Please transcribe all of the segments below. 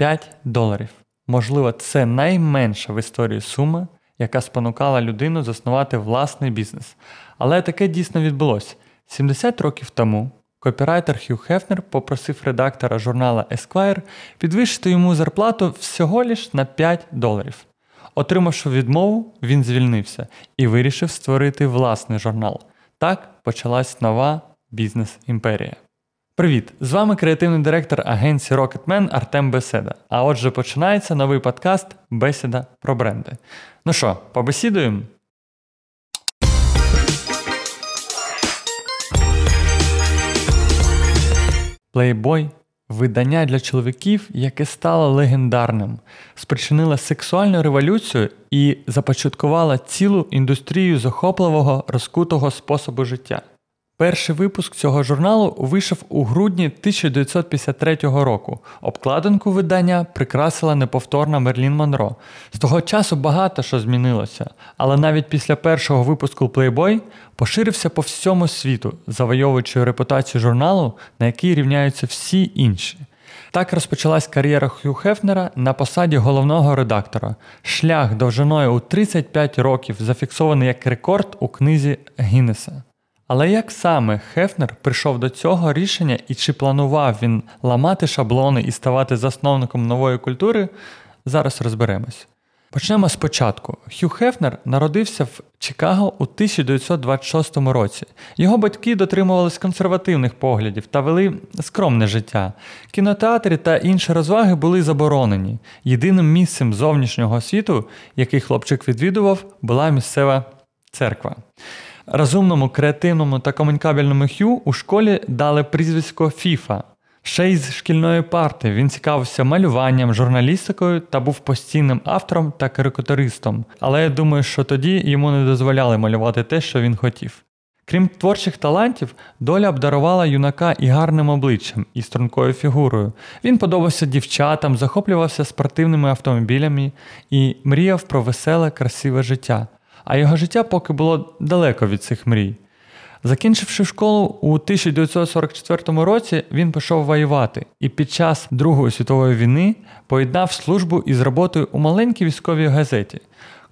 5 доларів. Можливо, це найменша в історії сума, яка спонукала людину заснувати власний бізнес. Але таке дійсно відбулося. 70 років тому копірайтер Хью Хефнер попросив редактора журнала Esquire підвищити йому зарплату всього лиш на 5 доларів. Отримавши відмову, він звільнився і вирішив створити власний журнал. Так почалась нова бізнес-імперія. Привіт! З вами креативний директор агенції Rocketman Артем Беседа. А отже, починається новий подкаст Бесіда про бренди. Ну що, побесідуємо? Playboy – видання для чоловіків, яке стало легендарним, спричинило сексуальну революцію і започаткувало цілу індустрію захопливого розкутого способу життя. Перший випуск цього журналу вийшов у грудні 1953 року. Обкладинку видання прикрасила неповторна Мерлін Монро. З того часу багато що змінилося, але навіть після першого випуску Playboy поширився по всьому світу, завойовуючи репутацію журналу, на якій рівняються всі інші. Так розпочалась кар'єра Хью Хефнера на посаді головного редактора. Шлях довжиною у 35 років зафіксований як рекорд у книзі Гіннеса. Але як саме Хефнер прийшов до цього рішення і чи планував він ламати шаблони і ставати засновником нової культури, зараз розберемось. Почнемо спочатку. Хью Хефнер народився в Чикаго у 1926 році. Його батьки дотримувались консервативних поглядів та вели скромне життя. Кінотеатри та інші розваги були заборонені. Єдиним місцем зовнішнього світу, який хлопчик відвідував, була місцева церква. Розумному, креативному та комунікабельному Хью у школі дали прізвисько Фіфа. Ще із шкільної парти він цікавився малюванням, журналістикою та був постійним автором та карикатуристом. Але я думаю, що тоді йому не дозволяли малювати те, що він хотів. Крім творчих талантів, доля обдарувала юнака і гарним обличчям, і стрункою фігурою. Він подобався дівчатам, захоплювався спортивними автомобілями і мріяв про веселе, красиве життя а його життя поки було далеко від цих мрій. Закінчивши школу у 1944 році, він пішов воювати і під час Другої світової війни поєднав службу із роботою у маленькій військовій газеті.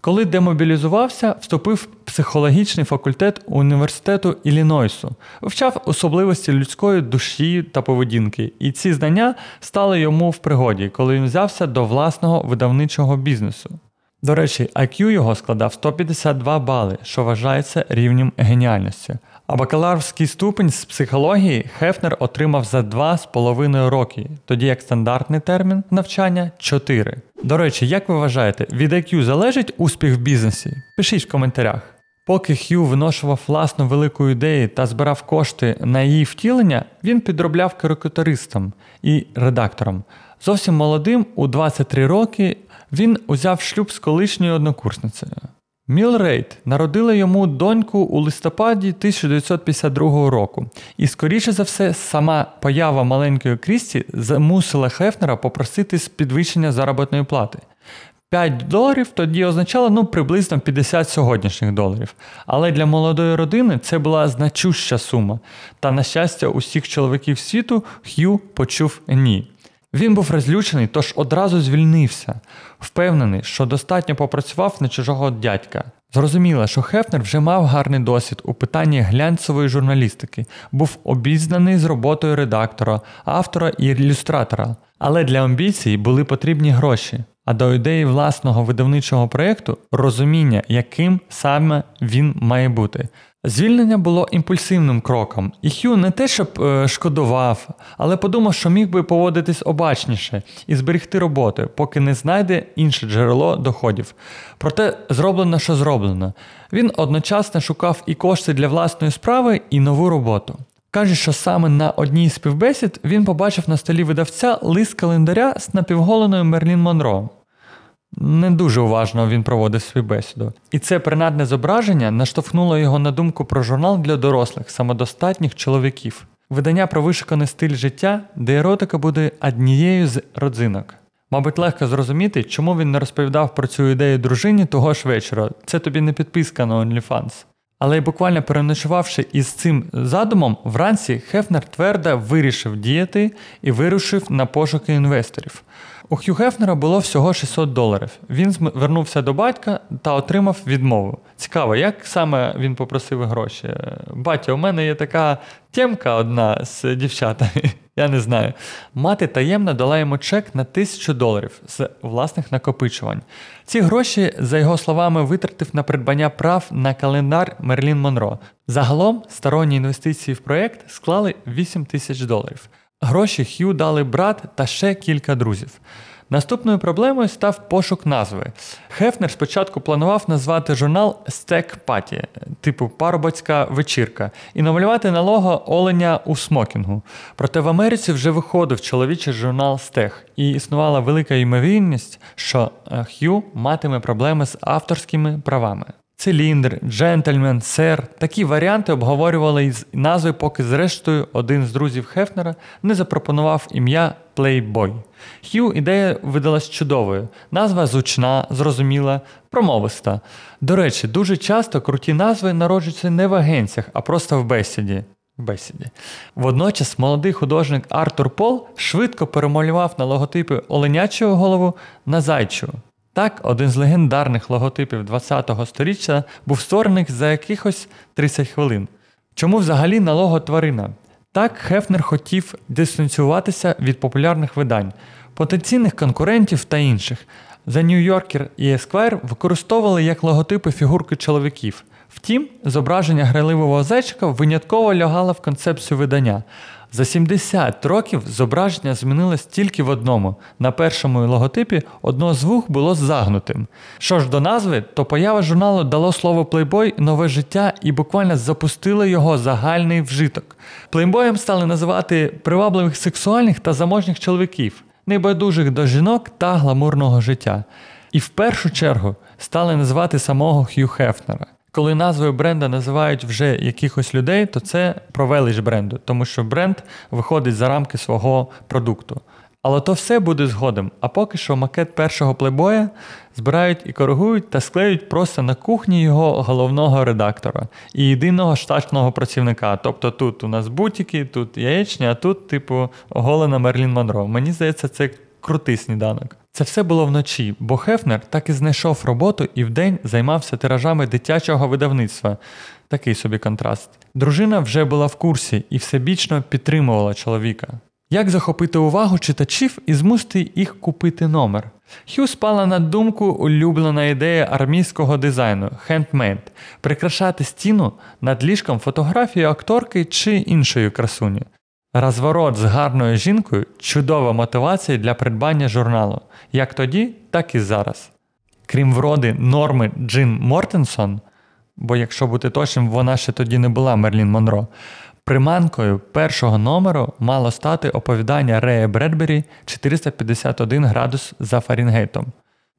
Коли демобілізувався, вступив в психологічний факультет університету Іллінойсу, вивчав особливості людської душі та поведінки, і ці знання стали йому в пригоді, коли він взявся до власного видавничого бізнесу. До речі, IQ його складав 152 бали, що вважається рівнем геніальності. А бакалаврський ступень з психології Хефнер отримав за 2,5 роки, тоді як стандартний термін навчання 4. До речі, як ви вважаєте, від IQ залежить успіх в бізнесі? Пишіть в коментарях. Поки Хью виношував власну велику ідею та збирав кошти на її втілення, він підробляв карикатуристом і редактором. Зовсім молодим, у 23 роки, він узяв шлюб з колишньою однокурсницею. Міл Рейд народила йому доньку у листопаді 1952 року, і, скоріше за все, сама поява маленької Крісті змусила Хефнера попросити з підвищення заробітної плати. 5 доларів тоді означало ну, приблизно 50 сьогоднішніх доларів. Але для молодої родини це була значуща сума. Та, на щастя, усіх чоловіків світу Х'ю почув ні. Він був розлючений, тож одразу звільнився, впевнений, що достатньо попрацював на чужого дядька. Зрозуміло, що Хефнер вже мав гарний досвід у питанні глянцевої журналістики, був обізнаний з роботою редактора, автора і ілюстратора. Але для амбіцій були потрібні гроші. А до ідеї власного видавничого проєкту розуміння, яким саме він має бути. Звільнення було імпульсивним кроком, і Хью не те, щоб е, шкодував, але подумав, що міг би поводитись обачніше і зберегти роботу, поки не знайде інше джерело доходів. Проте зроблено, що зроблено. Він одночасно шукав і кошти для власної справи, і нову роботу. Каже, що саме на одній з співбесід він побачив на столі видавця лист календаря з напівголеною Мерлін Монро. Не дуже уважно він проводив свою бесіду. І це принадне зображення наштовхнуло його на думку про журнал для дорослих, самодостатніх чоловіків. Видання про вишуканий стиль життя, де еротика буде однією з родзинок. Мабуть, легко зрозуміти, чому він не розповідав про цю ідею дружині того ж вечора. Це тобі не підписка на OnlyFans. Але й буквально переночувавши із цим задумом, вранці Хефнер твердо вирішив діяти і вирушив на пошуки інвесторів. У Хью Хефнера було всього 600 доларів. Він звернувся до батька та отримав відмову. Цікаво, як саме він попросив гроші. Батя, у мене є така тємка одна з дівчатами. Я не знаю. Мати таємно дала йому чек на тисячу доларів з власних накопичувань. Ці гроші, за його словами, витратив на придбання прав на календар Мерлін Монро. Загалом сторонні інвестиції в проєкт склали 8 тисяч доларів. Гроші Хью дали брат та ще кілька друзів. Наступною проблемою став пошук назви. Хефнер спочатку планував назвати журнал Стек Паті, типу парубоцька вечірка, і намалювати на лого оленя у смокінгу. Проте в Америці вже виходив чоловічий журнал Стех, і існувала велика ймовірність, що е, Хью матиме проблеми з авторськими правами. Циліндр, джентльмен, сер. Такі варіанти обговорювали із назви, поки, зрештою, один з друзів Хефнера не запропонував ім'я Playboy. Хью ідея видалась чудовою. Назва звучна, зрозуміла, промовиста. До речі, дуже часто круті назви народжуються не в агенціях, а просто в бесіді. Бесіді. Водночас молодий художник Артур Пол швидко перемалював на логотипи оленячого голову на зайчу. Так, один з легендарних логотипів ХХ століття був створений за якихось 30 хвилин. Чому взагалі на лого тварина? Так, Хефнер хотів дистанціюватися від популярних видань, потенційних конкурентів та інших. The New Yorker і Esquire використовували як логотипи фігурки чоловіків. Втім, зображення грайливого зайчика винятково лягало в концепцію видання. За 70 років зображення змінилось тільки в одному. На першому логотипі одно з вух було загнутим. Що ж до назви, то поява журналу дало слово плейбой нове життя і буквально запустило його загальний вжиток. Плейбоєм стали називати привабливих сексуальних та заможніх чоловіків, небайдужих до жінок та гламурного життя. І в першу чергу стали називати самого Хью Хефнера. Коли назвою бренда називають вже якихось людей, то це про велич бренду, тому що бренд виходить за рамки свого продукту. Але то все буде згодом. А поки що макет першого плейбоя збирають і коригують та склеюють просто на кухні його головного редактора і єдиного штатного працівника. Тобто тут у нас бутики, тут яєчня, а тут, типу, оголена Мерлін Монро. Мені здається, це крутий сніданок. Це все було вночі, бо Хефнер так і знайшов роботу і вдень займався тиражами дитячого видавництва. Такий собі контраст. Дружина вже була в курсі і всебічно підтримувала чоловіка. Як захопити увагу читачів і змусити їх купити номер? Хью спала на думку улюблена ідея армійського дизайну хендмейд прикрашати стіну над ліжком фотографією акторки чи іншої красуні. Розворот з гарною жінкою чудова мотивація для придбання журналу, як тоді, так і зараз. Крім вроди норми Джин Мортенсон, бо якщо бути точним, вона ще тоді не була Мерлін Монро, приманкою першого номеру мало стати оповідання Рея Бредбері 451 градус за Фаренгейтом.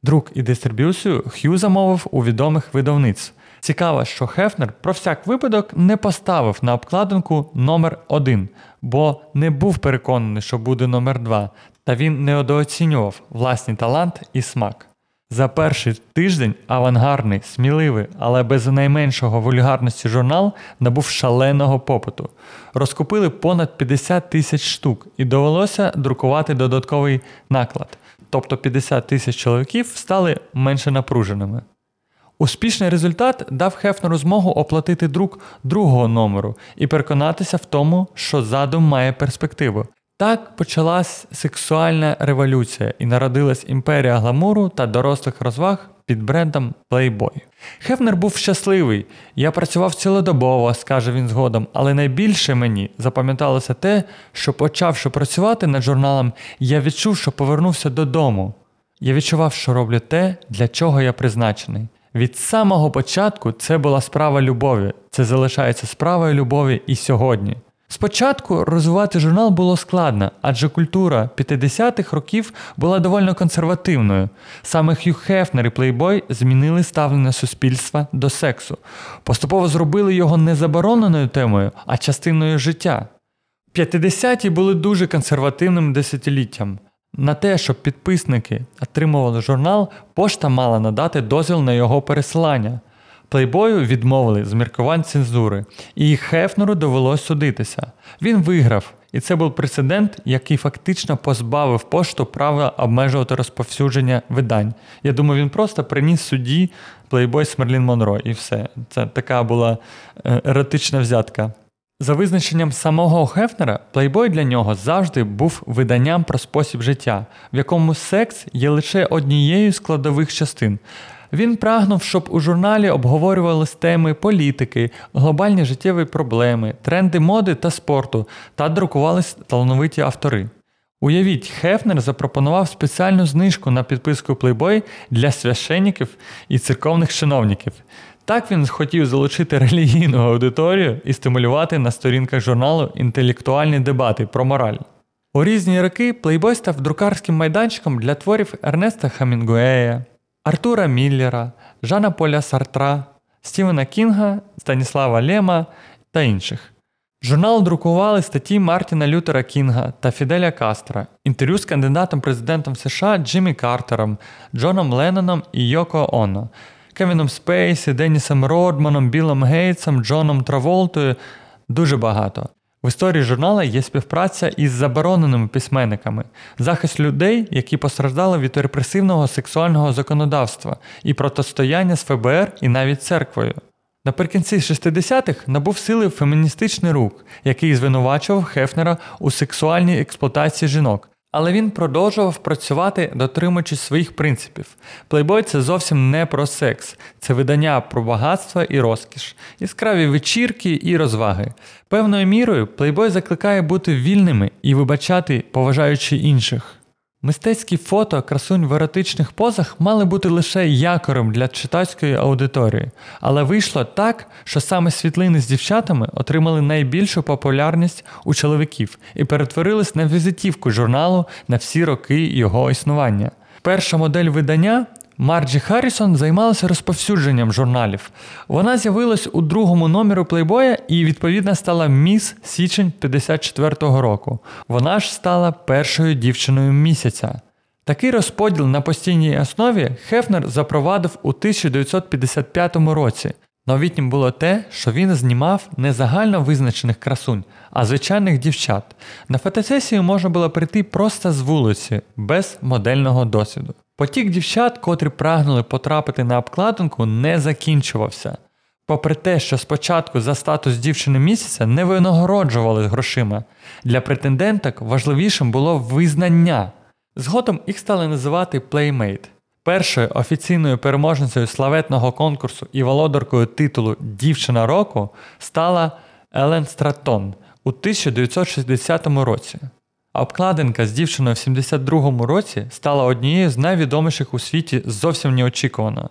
Друк і дистриб'юцію Хью замовив у відомих видавниць. Цікаво, що Хефнер про всяк випадок не поставив на обкладинку номер 1 бо не був переконаний, що буде номер 2 та він недооцінював власний талант і смак. За перший тиждень авангардний, сміливий, але без найменшого вульгарності журнал набув шаленого попиту. Розкупили понад 50 тисяч штук і довелося друкувати додатковий наклад. Тобто 50 тисяч чоловіків стали менше напруженими. Успішний результат дав Хефнеру змогу оплатити друк другого номеру і переконатися в тому, що задум має перспективу. Так почалась сексуальна революція і народилась імперія гламуру та дорослих розваг під брендом Playboy. Хефнер був щасливий. Я працював цілодобово, скаже він згодом, але найбільше мені запам'яталося те, що почавши працювати над журналом, я відчув, що повернувся додому. Я відчував, що роблю те, для чого я призначений. Від самого початку це була справа любові, це залишається справою любові і сьогодні. Спочатку розвивати журнал було складно, адже культура 50-х років була доволі консервативною. Саме Хью Хефнер і Плейбой змінили ставлення суспільства до сексу, поступово зробили його не забороненою темою, а частиною життя. 50-ті були дуже консервативним десятиліттям. На те, щоб підписники отримували журнал, пошта мала надати дозвіл на його пересилання. Плейбою відмовили з міркувань цензури, і Хефнеру довелось судитися. Він виграв, і це був прецедент, який фактично позбавив пошту права обмежувати розповсюдження видань. Я думаю, він просто приніс судді плейбой Смерлін Монро, і все. Це така була е, еротична взятка. За визначенням самого Хефнера, плейбой для нього завжди був виданням про спосіб життя, в якому секс є лише однією з складових частин. Він прагнув, щоб у журналі обговорювались теми політики, глобальні життєві проблеми, тренди моди та спорту та друкувались талановиті автори. Уявіть, Хефнер запропонував спеціальну знижку на підписку Playboy для священників і церковних чиновників. Так він хотів залучити релігійну аудиторію і стимулювати на сторінках журналу інтелектуальні дебати про мораль. У різні роки Playboy став друкарським майданчиком для творів Ернеста Хамінгуея, Артура Міллера, Жана Поля Сартра, Стівена Кінга, Станіслава Лема та інших. Журнал друкували статті Мартіна Лютера Кінга та Фіделя Кастра, інтерв'ю з кандидатом президентом США Джиммі Картером, Джоном Ленноном і Йоко Оно, Кевіном Спейсі, Денісом Родманом, Білом Гейтсом, Джоном Траволтою. Дуже багато. В історії журнала є співпраця із забороненими письменниками, захист людей, які постраждали від репресивного сексуального законодавства і протистояння з ФБР і навіть церквою. Наприкінці 60-х набув сили феміністичний рух, який звинувачував Хефнера у сексуальній експлуатації жінок, але він продовжував працювати, дотримуючись своїх принципів. Плейбой це зовсім не про секс, це видання про багатство і розкіш, яскраві вечірки і розваги. Певною мірою Playboy закликає бути вільними і вибачати, поважаючи інших. Мистецькі фото красунь в еротичних позах мали бути лише якором для читацької аудиторії, але вийшло так, що саме світлини з дівчатами отримали найбільшу популярність у чоловіків і перетворились на візитівку журналу на всі роки його існування. Перша модель видання Марджі Харрісон займалася розповсюдженням журналів. Вона з'явилась у другому номеру плейбоя і, відповідно, стала міс січень 54-го року. Вона ж стала першою дівчиною місяця. Такий розподіл на постійній основі Хефнер запровадив у 1955 році. Новітнім було те, що він знімав не загально визначених красунь, а звичайних дівчат. На фотосесію можна було прийти просто з вулиці, без модельного досвіду. Потік дівчат, котрі прагнули потрапити на обкладинку, не закінчувався. Попри те, що спочатку за статус дівчини місяця не винагороджували грошима, для претенденток важливішим було визнання. Згодом їх стали називати Playmate. Першою офіційною переможницею славетного конкурсу і володаркою титулу Дівчина року стала Елен Стратон у 1960 році. Обкладинка з дівчиною в 72-му році стала однією з найвідоміших у світі зовсім неочікувано.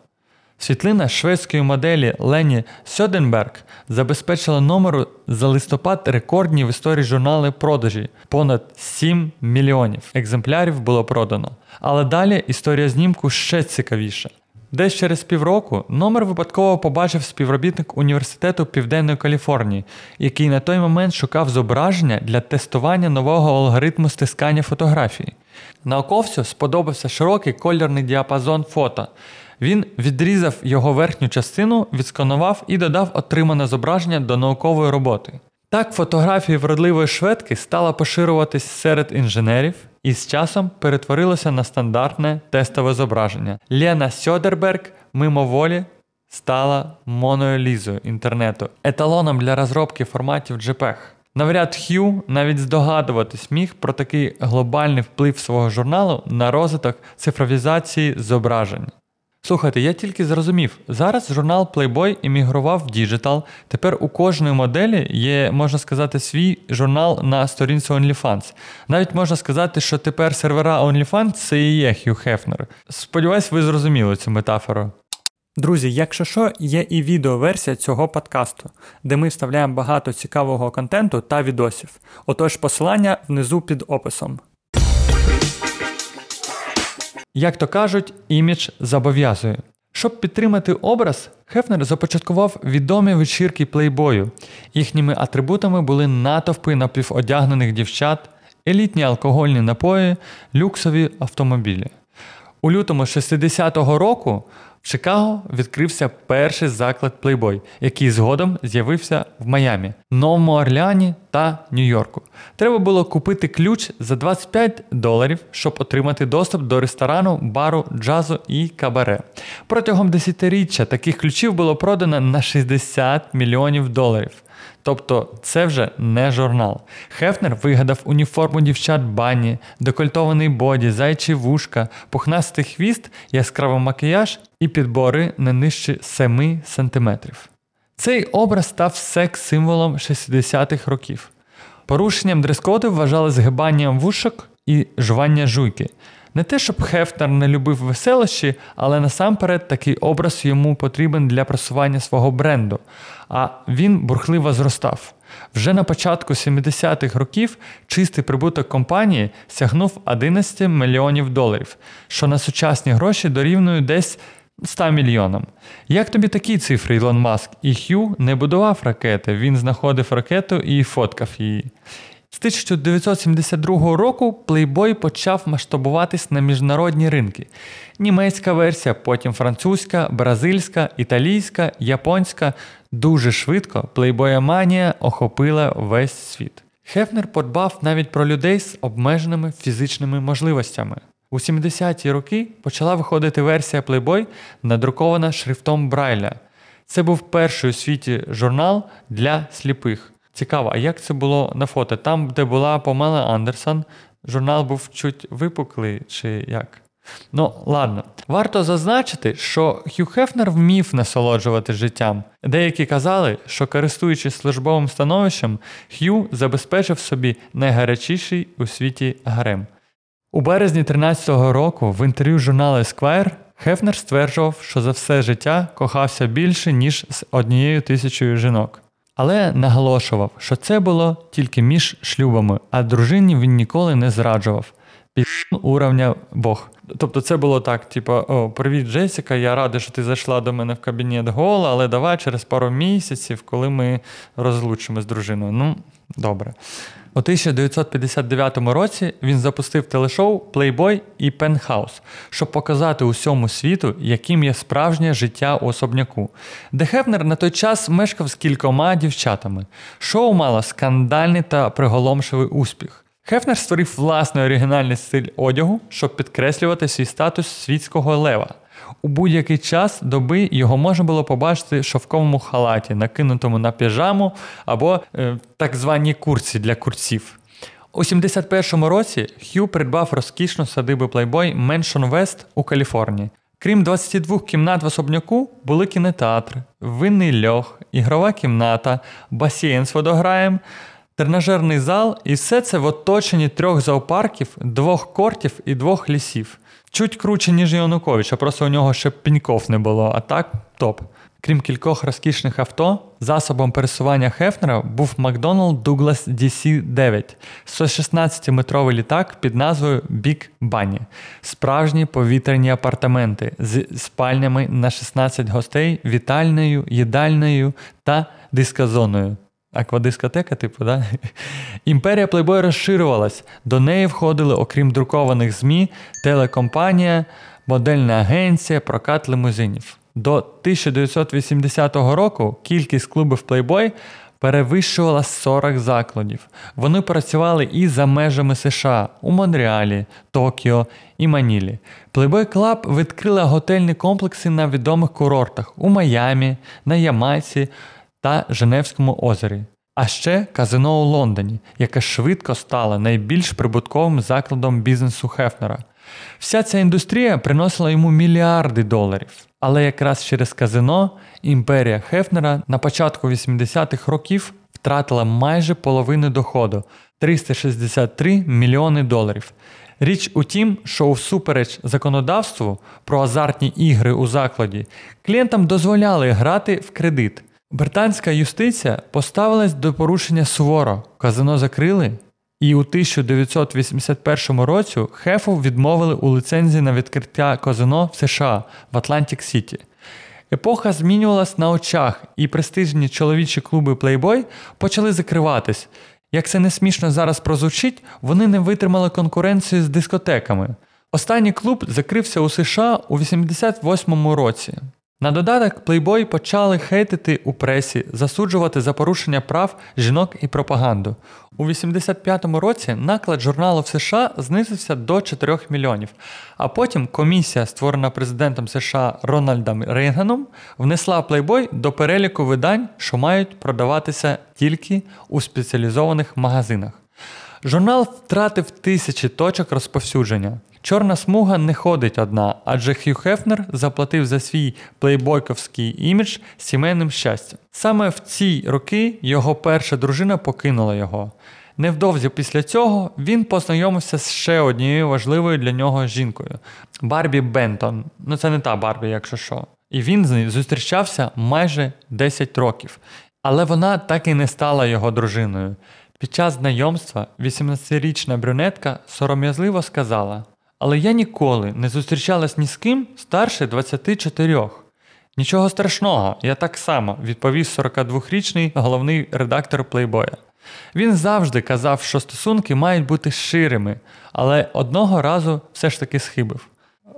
Світлина шведської моделі Лені Сьоденберг забезпечила номеру за листопад рекордні в історії журнали продажі понад 7 мільйонів екземплярів було продано. Але далі історія знімку ще цікавіша. Десь через півроку номер випадково побачив співробітник університету Південної Каліфорнії, який на той момент шукав зображення для тестування нового алгоритму стискання фотографії. Науковцю сподобався широкий кольорний діапазон фото. Він відрізав його верхню частину, відсканував і додав отримане зображення до наукової роботи. Так фотографії вродливої шведки стала поширюватись серед інженерів і з часом перетворилося на стандартне тестове зображення. Лена Сьодерберг мимоволі стала Моною Лізою інтернету, еталоном для розробки форматів JPEG. Навряд Хью навіть здогадуватись міг про такий глобальний вплив свого журналу на розвиток цифровізації зображень. Слухайте, я тільки зрозумів, зараз журнал Playboy іммігрував в діджитал. Тепер у кожної моделі є, можна сказати, свій журнал на сторінці OnlyFans. Навіть можна сказати, що тепер сервера OnlyFans це і є Хью Хефнер. Сподіваюсь, ви зрозуміли цю метафору. Друзі, якщо що, є і відеоверсія цього подкасту, де ми вставляємо багато цікавого контенту та відосів. Отож, посилання внизу під описом. Як то кажуть, імідж зобов'язує. Щоб підтримати образ, Хефнер започаткував відомі вечірки плейбою. Їхніми атрибутами були натовпи напіводягнених дівчат, елітні алкогольні напої, люксові автомобілі. У лютому 60-го року В Чикаго відкрився перший заклад Playboy, який згодом з'явився в Майамі, Новому Орлеані та Нью-Йорку. Треба було купити ключ за 25 доларів, щоб отримати доступ до ресторану, бару, джазу і кабаре. Протягом десятиріччя таких ключів було продано на 60 мільйонів доларів. Тобто це вже не журнал. Хефнер вигадав уніформу дівчат бані, декольтований боді, зайчі вушка, пухнастий хвіст, яскравий макіяж і підбори не нижче 7 см. Цей образ став секс-символом 60-х років. Порушенням дрес-коду вважали згибанням вушок і жування жуйки. Не те, щоб Хефнер не любив веселощі, але насамперед такий образ йому потрібен для просування свого бренду, а він бурхливо зростав. Вже на початку 70-х років чистий прибуток компанії сягнув 11 мільйонів доларів, що на сучасні гроші дорівнює десь 100 мільйонам. Як тобі такі цифри, Ілон Маск? І Хью не будував ракети, він знаходив ракету і фоткав її. З 1972 року Playboy почав масштабуватись на міжнародні ринки. Німецька версія, потім французька, бразильська, італійська, японська. Дуже швидко Playboy-манія охопила весь світ. Хефнер подбав навіть про людей з обмеженими фізичними можливостями. У 70-ті роки почала виходити версія Playboy, надрукована шрифтом Брайля. Це був перший у світі журнал для сліпих. Цікаво, а як це було на фото? Там, де була Помела Андерсон, журнал був чуть випуклий, чи як? Ну, ладно. Варто зазначити, що Хью Хефнер вмів насолоджувати життям. Деякі казали, що користуючись службовим становищем, Хью забезпечив собі найгарячіший у світі гарем. У березні 13-го року в інтерв'ю журналу Esquire Хефнер стверджував, що за все життя кохався більше, ніж з однією тисячою жінок. Але наголошував, що це було тільки між шлюбами, а дружині він ніколи не зраджував. Під уровня Бог. Тобто це було так: типу, о, привіт, Джесіка, я радий, що ти зайшла до мене в кабінет гола, але давай через пару місяців, коли ми розлучимо з дружиною. Ну, добре. У 1959 році він запустив телешоу Playboy і Penthouse, щоб показати усьому світу, яким є справжнє життя у особняку. Де Хефнер на той час мешкав з кількома дівчатами. Шоу мало скандальний та приголомшивий успіх. Хефнер створив власний оригінальний стиль одягу, щоб підкреслювати свій статус світського лева. У будь-який час доби його можна було побачити в шовковому халаті, накинутому на піжаму або е, так званій курці для курців. У 71-му році Хью придбав розкішну садибу Playboy Меншон Вест у Каліфорнії. Крім 22 кімнат в особняку, були кінотеатр, винний льох, ігрова кімната, басейн з водограєм, тренажерний зал, і все це в оточенні трьох зоопарків, двох кортів і двох лісів. Чуть круче, ніж Янукович, а просто у нього ще піньков не було, а так топ. Крім кількох розкішних авто, засобом пересування Хефнера був McDonnell Douglas DC-9, 116-метровий літак під назвою Big Bunny. Справжні повітряні апартаменти з спальнями на 16 гостей, вітальною, їдальною та дискозоною. Аквадискотека, типу, да? Імперія Playboy розширювалась. До неї входили, окрім друкованих ЗМІ, телекомпанія, модельна агенція, прокат лимузинів. До 1980 року кількість клубів Playboy перевищувала 40 закладів. Вони працювали і за межами США у Монреалі, Токіо і Манілі. Playboy Club відкрила готельні комплекси на відомих курортах у Майамі, на Ямайці та Женевському озері. А ще казино у Лондоні, яке швидко стало найбільш прибутковим закладом бізнесу Хефнера. Вся ця індустрія приносила йому мільярди доларів. Але якраз через казино імперія Хефнера на початку 80-х років втратила майже половину доходу 363 мільйони доларів. Річ у тім, що всупереч законодавству про азартні ігри у закладі клієнтам дозволяли грати в кредит. Британська юстиція поставилась до порушення суворо, казино закрили, і у 1981 році Хефу відмовили у ліцензії на відкриття казино в США в Атлантик Сіті. Епоха змінювалась на очах, і престижні чоловічі клуби Playboy почали закриватись. Як це не смішно зараз прозвучить, вони не витримали конкуренцію з дискотеками. Останній клуб закрився у США у 88-му році. На додаток Playboy почали хейтити у пресі, засуджувати за порушення прав жінок і пропаганду. У 85-му році наклад журналу в США знизився до 4 мільйонів. А потім комісія, створена президентом США Рональдом Рейганом, внесла Playboy до переліку видань, що мають продаватися тільки у спеціалізованих магазинах. Журнал втратив тисячі точок розповсюдження. Чорна смуга не ходить одна, адже Хью Хефнер заплатив за свій плейбойковський імідж сімейним щастям. Саме в ці роки його перша дружина покинула його. Невдовзі після цього він познайомився з ще однією важливою для нього жінкою Барбі Бентон. Ну це не та Барбі, якщо що. І він з нею зустрічався майже 10 років. Але вона так і не стала його дружиною. Під час знайомства 18-річна брюнетка сором'язливо сказала: Але я ніколи не зустрічалась ні з ким старше 24. Нічого страшного, я так само, відповів 42-річний головний редактор Плейбоя. Він завжди казав, що стосунки мають бути ширими, але одного разу все ж таки схибив.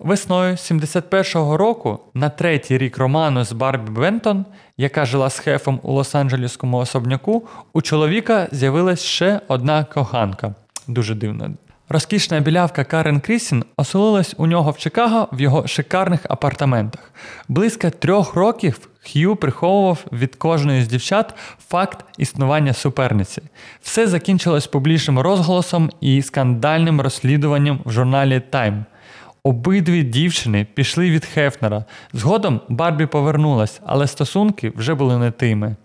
Весною 71-го року, на третій рік роману з Барбі Бентон, яка жила з хефом у Лос-Анджелеському особняку, у чоловіка з'явилась ще одна коханка. Дуже дивно. Розкішна білявка Карен Крісін оселилась у нього в Чикаго в його шикарних апартаментах. Близько трьох років Х'ю приховував від кожної з дівчат факт існування суперниці. Все закінчилось публічним розголосом і скандальним розслідуванням в журналі Time. Обидві дівчини пішли від Хефнера. Згодом Барбі повернулась, але стосунки вже були не тими.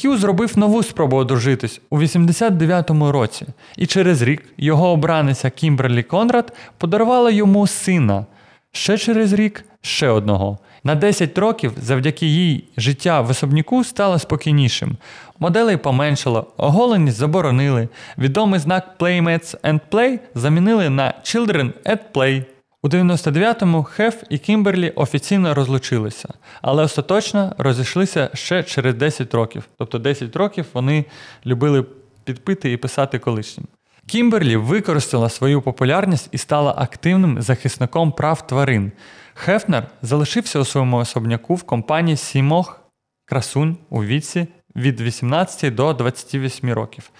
Хью зробив нову спробу одружитись у 89-му році, і через рік його обраниця Кімберлі Конрад подарувала йому сина. Ще через рік ще одного. На 10 років завдяки їй життя в особняку стало спокійнішим. Моделей поменшало, оголеність заборонили, відомий знак Playmates and Play замінили на Children at Play. У 99-му Хеф і Кімберлі офіційно розлучилися, але остаточно розійшлися ще через 10 років. Тобто 10 років вони любили підпити і писати колишнім. Кімберлі використала свою популярність і стала активним захисником прав тварин. Хефнер залишився у своєму особняку в компанії сімох красунь у віці від 18 до 28 років.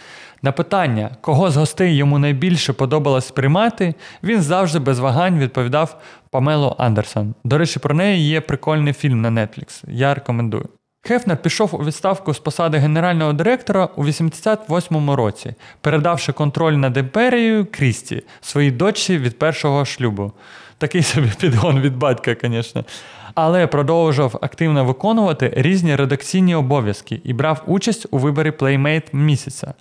На питання, кого з гостей йому найбільше подобалось приймати, він завжди без вагань відповідав Памело Андерсон. До речі, про неї є прикольний фільм на Netflix. Я рекомендую. Хефнер пішов у відставку з посади генерального директора у 88-му році, передавши контроль над імперією Крісті, своїй дочці від першого шлюбу. Такий собі підгон від батька, звісно. Але продовжував активно виконувати різні редакційні обов'язки і брав участь у виборі Playmate місяця.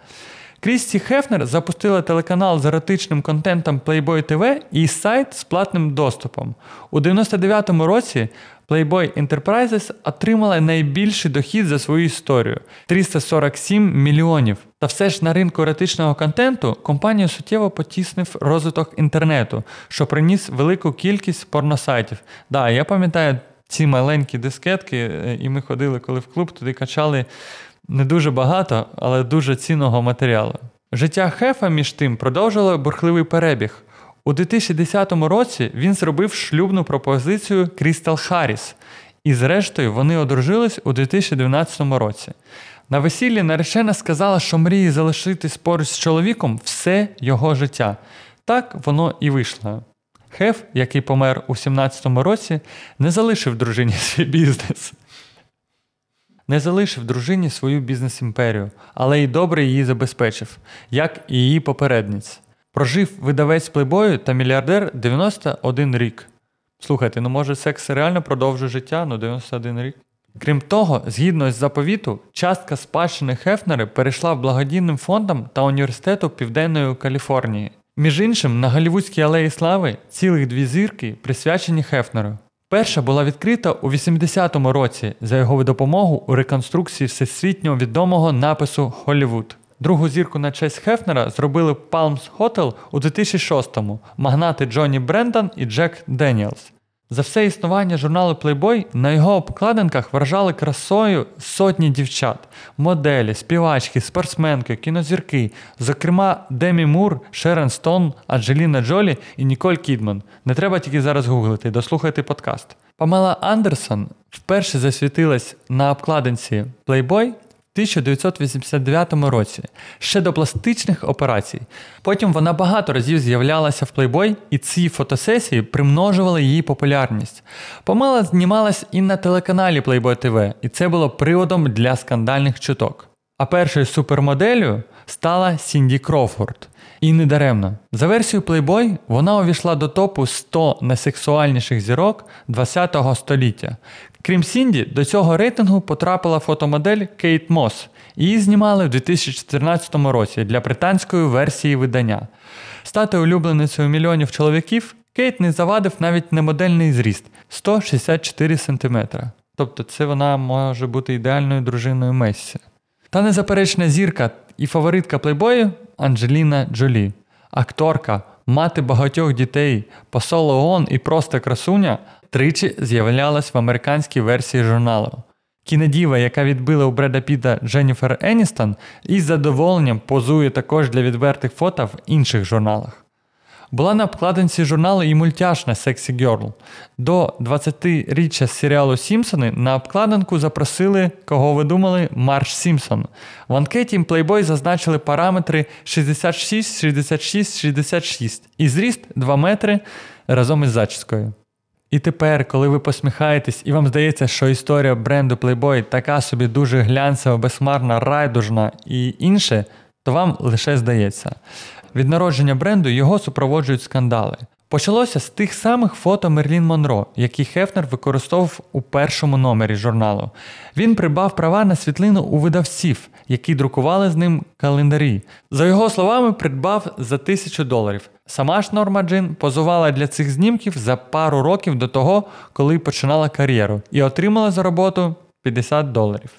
Крісті Хефнер запустила телеканал з еротичним контентом Playboy TV і сайт з платним доступом. У 99-му році Playboy Enterprises отримала найбільший дохід за свою історію 347 мільйонів. Та все ж на ринку еротичного контенту компанія суттєво потіснив розвиток інтернету, що приніс велику кількість порносайтів. Да, я пам'ятаю ці маленькі дискетки, е, і ми ходили, коли в клуб туди качали не дуже багато, але дуже цінного матеріалу. Життя Хефа, між тим, продовжило бурхливий перебіг. У 2010 році він зробив шлюбну пропозицію Крістал Харріс, і зрештою вони одружились у 2012 році. На весіллі наречена сказала, що мріє залишитись поруч з чоловіком все його життя. Так воно і вийшло. Хеф, який помер у 17-му році, не залишив дружині свій бізнес. Не залишив дружині свою бізнес-імперію, але й добре її забезпечив, як і її попередниць. Прожив видавець плейбою та мільярдер 91 рік. Слухайте, ну може секс реально продовжує життя, ну 91 рік. Крім того, згідно з заповіту, частка спадщини Хефнери перейшла в благодійним фондам та університету Південної Каліфорнії. Між іншим, на Голлівудській алеї Слави цілих дві зірки присвячені Хефнеру. Перша була відкрита у 80-му році за його допомогу у реконструкції всесвітньо відомого напису Голлівуд. Другу зірку на честь Хефнера зробили Palms Hotel у 2006-му магнати Джонні Брендан і Джек Деніелс. За все існування журналу Playboy на його обкладинках вражали красою сотні дівчат, моделі, співачки, спортсменки, кінозірки, зокрема Демі Мур, Шерон Стон, Анджеліна Джолі і Ніколь Кідман. Не треба тільки зараз гуглити, дослухайте подкаст. Памела Андерсон вперше засвітилась на обкладинці Playboy 1989 році, ще до пластичних операцій. Потім вона багато разів з'являлася в Playboy, і ці фотосесії примножували її популярність. Помила знімалась і на телеканалі Playboy TV, і це було приводом для скандальних чуток. А першою супермоделлю стала Сінді Крофорд. І не даремно. За версією Playboy, вона увійшла до топу 100 найсексуальніших зірок ХХ століття. Крім Сінді, до цього рейтингу потрапила фотомодель Кейт Мос. Її знімали в 2014 році для британської версії видання. Стати улюбленицею мільйонів чоловіків Кейт не завадив навіть немодельний зріст 164 см. Тобто це вона може бути ідеальною дружиною Мессі. Та незаперечна зірка і фаворитка плейбою Анджеліна Джолі, акторка, мати багатьох дітей, посол ООН і просто красуня тричі з'являлась в американській версії журналу. Кінедіва, яка відбила у Бреда Піта Дженніфер Еністон, із задоволенням позує також для відвертих фото в інших журналах. Була на обкладинці журналу і мультяшна Sexy Girl. До 20-річчя серіалу Сімпсони на обкладинку запросили, кого ви думали, Марш Сімпсон. В анкеті Playboy зазначили параметри 66, 66, 66 і зріст 2 метри разом із зачіскою. І тепер, коли ви посміхаєтесь і вам здається, що історія бренду Playboy така собі дуже глянцева, безмарна, райдужна і інше, то вам лише здається. Від народження бренду його супроводжують скандали. Почалося з тих самих фото Мерлін Монро, які Хефнер використовував у першому номері журналу. Він придбав права на світлину у видавців, які друкували з ним календарі. За його словами, придбав за тисячу доларів. Сама ж Норма Джин позувала для цих знімків за пару років до того, коли починала кар'єру, і отримала за роботу 50 доларів.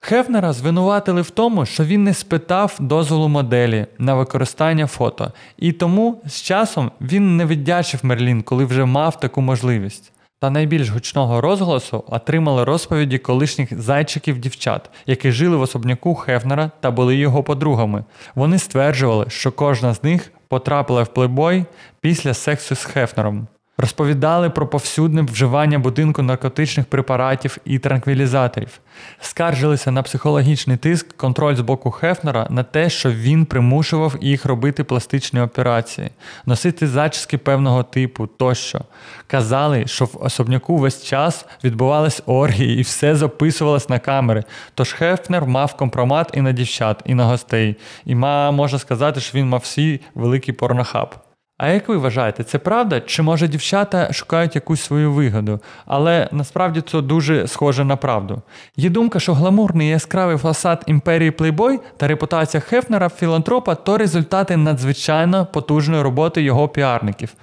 Хефнера звинуватили в тому, що він не спитав дозволу моделі на використання фото, і тому з часом він не віддячив Мерлін, коли вже мав таку можливість. Та найбільш гучного розголосу отримали розповіді колишніх зайчиків дівчат, які жили в особняку Хефнера та були його подругами. Вони стверджували, що кожна з них потрапила в плейбой після сексу з Хефнером. Розповідали про повсюдне вживання будинку наркотичних препаратів і транквілізаторів, скаржилися на психологічний тиск, контроль з боку Хефнера на те, що він примушував їх робити пластичні операції, носити зачіски певного типу тощо. Казали, що в особняку весь час відбувались оргії і все записувалось на камери. Тож Хефнер мав компромат і на дівчат, і на гостей, і можна сказати, що він мав свій великий порнохаб. А як ви вважаєте, це правда? Чи може дівчата шукають якусь свою вигоду? Але насправді це дуже схоже на правду. Є думка, що гламурний яскравий фасад імперії Playboy та репутація Хефнера філантропа то результати надзвичайно потужної роботи його піарників.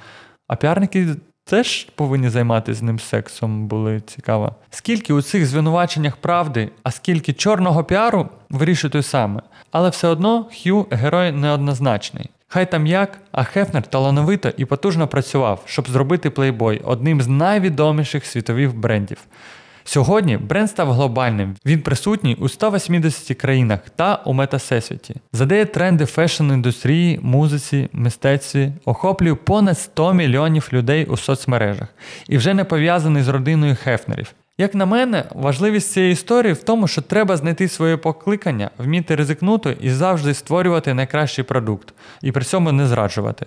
А піарники теж повинні займатися з ним сексом, були цікаво. Скільки у цих звинуваченнях правди, а скільки чорного піару вирішує саме. Але все одно Хью герой неоднозначний. Хай там як, а Хефнер талановито і потужно працював, щоб зробити Playboy одним з найвідоміших світових брендів. Сьогодні бренд став глобальним, він присутній у 180 країнах та у метасесвіті. Задає тренди фешн-індустрії, музиці, мистецтві, охоплює понад 100 мільйонів людей у соцмережах і вже не пов'язаний з родиною Хефнерів. Як на мене, важливість цієї історії в тому, що треба знайти своє покликання, вміти ризикнути і завжди створювати найкращий продукт, і при цьому не зраджувати.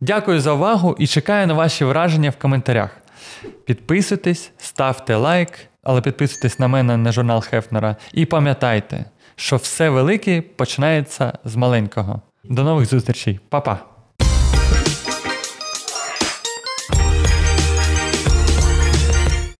Дякую за увагу і чекаю на ваші враження в коментарях. Підписуйтесь, ставте лайк, але підписуйтесь на мене на журнал Хефнера. І пам'ятайте, що все велике починається з маленького. До нових зустрічей, Па-па!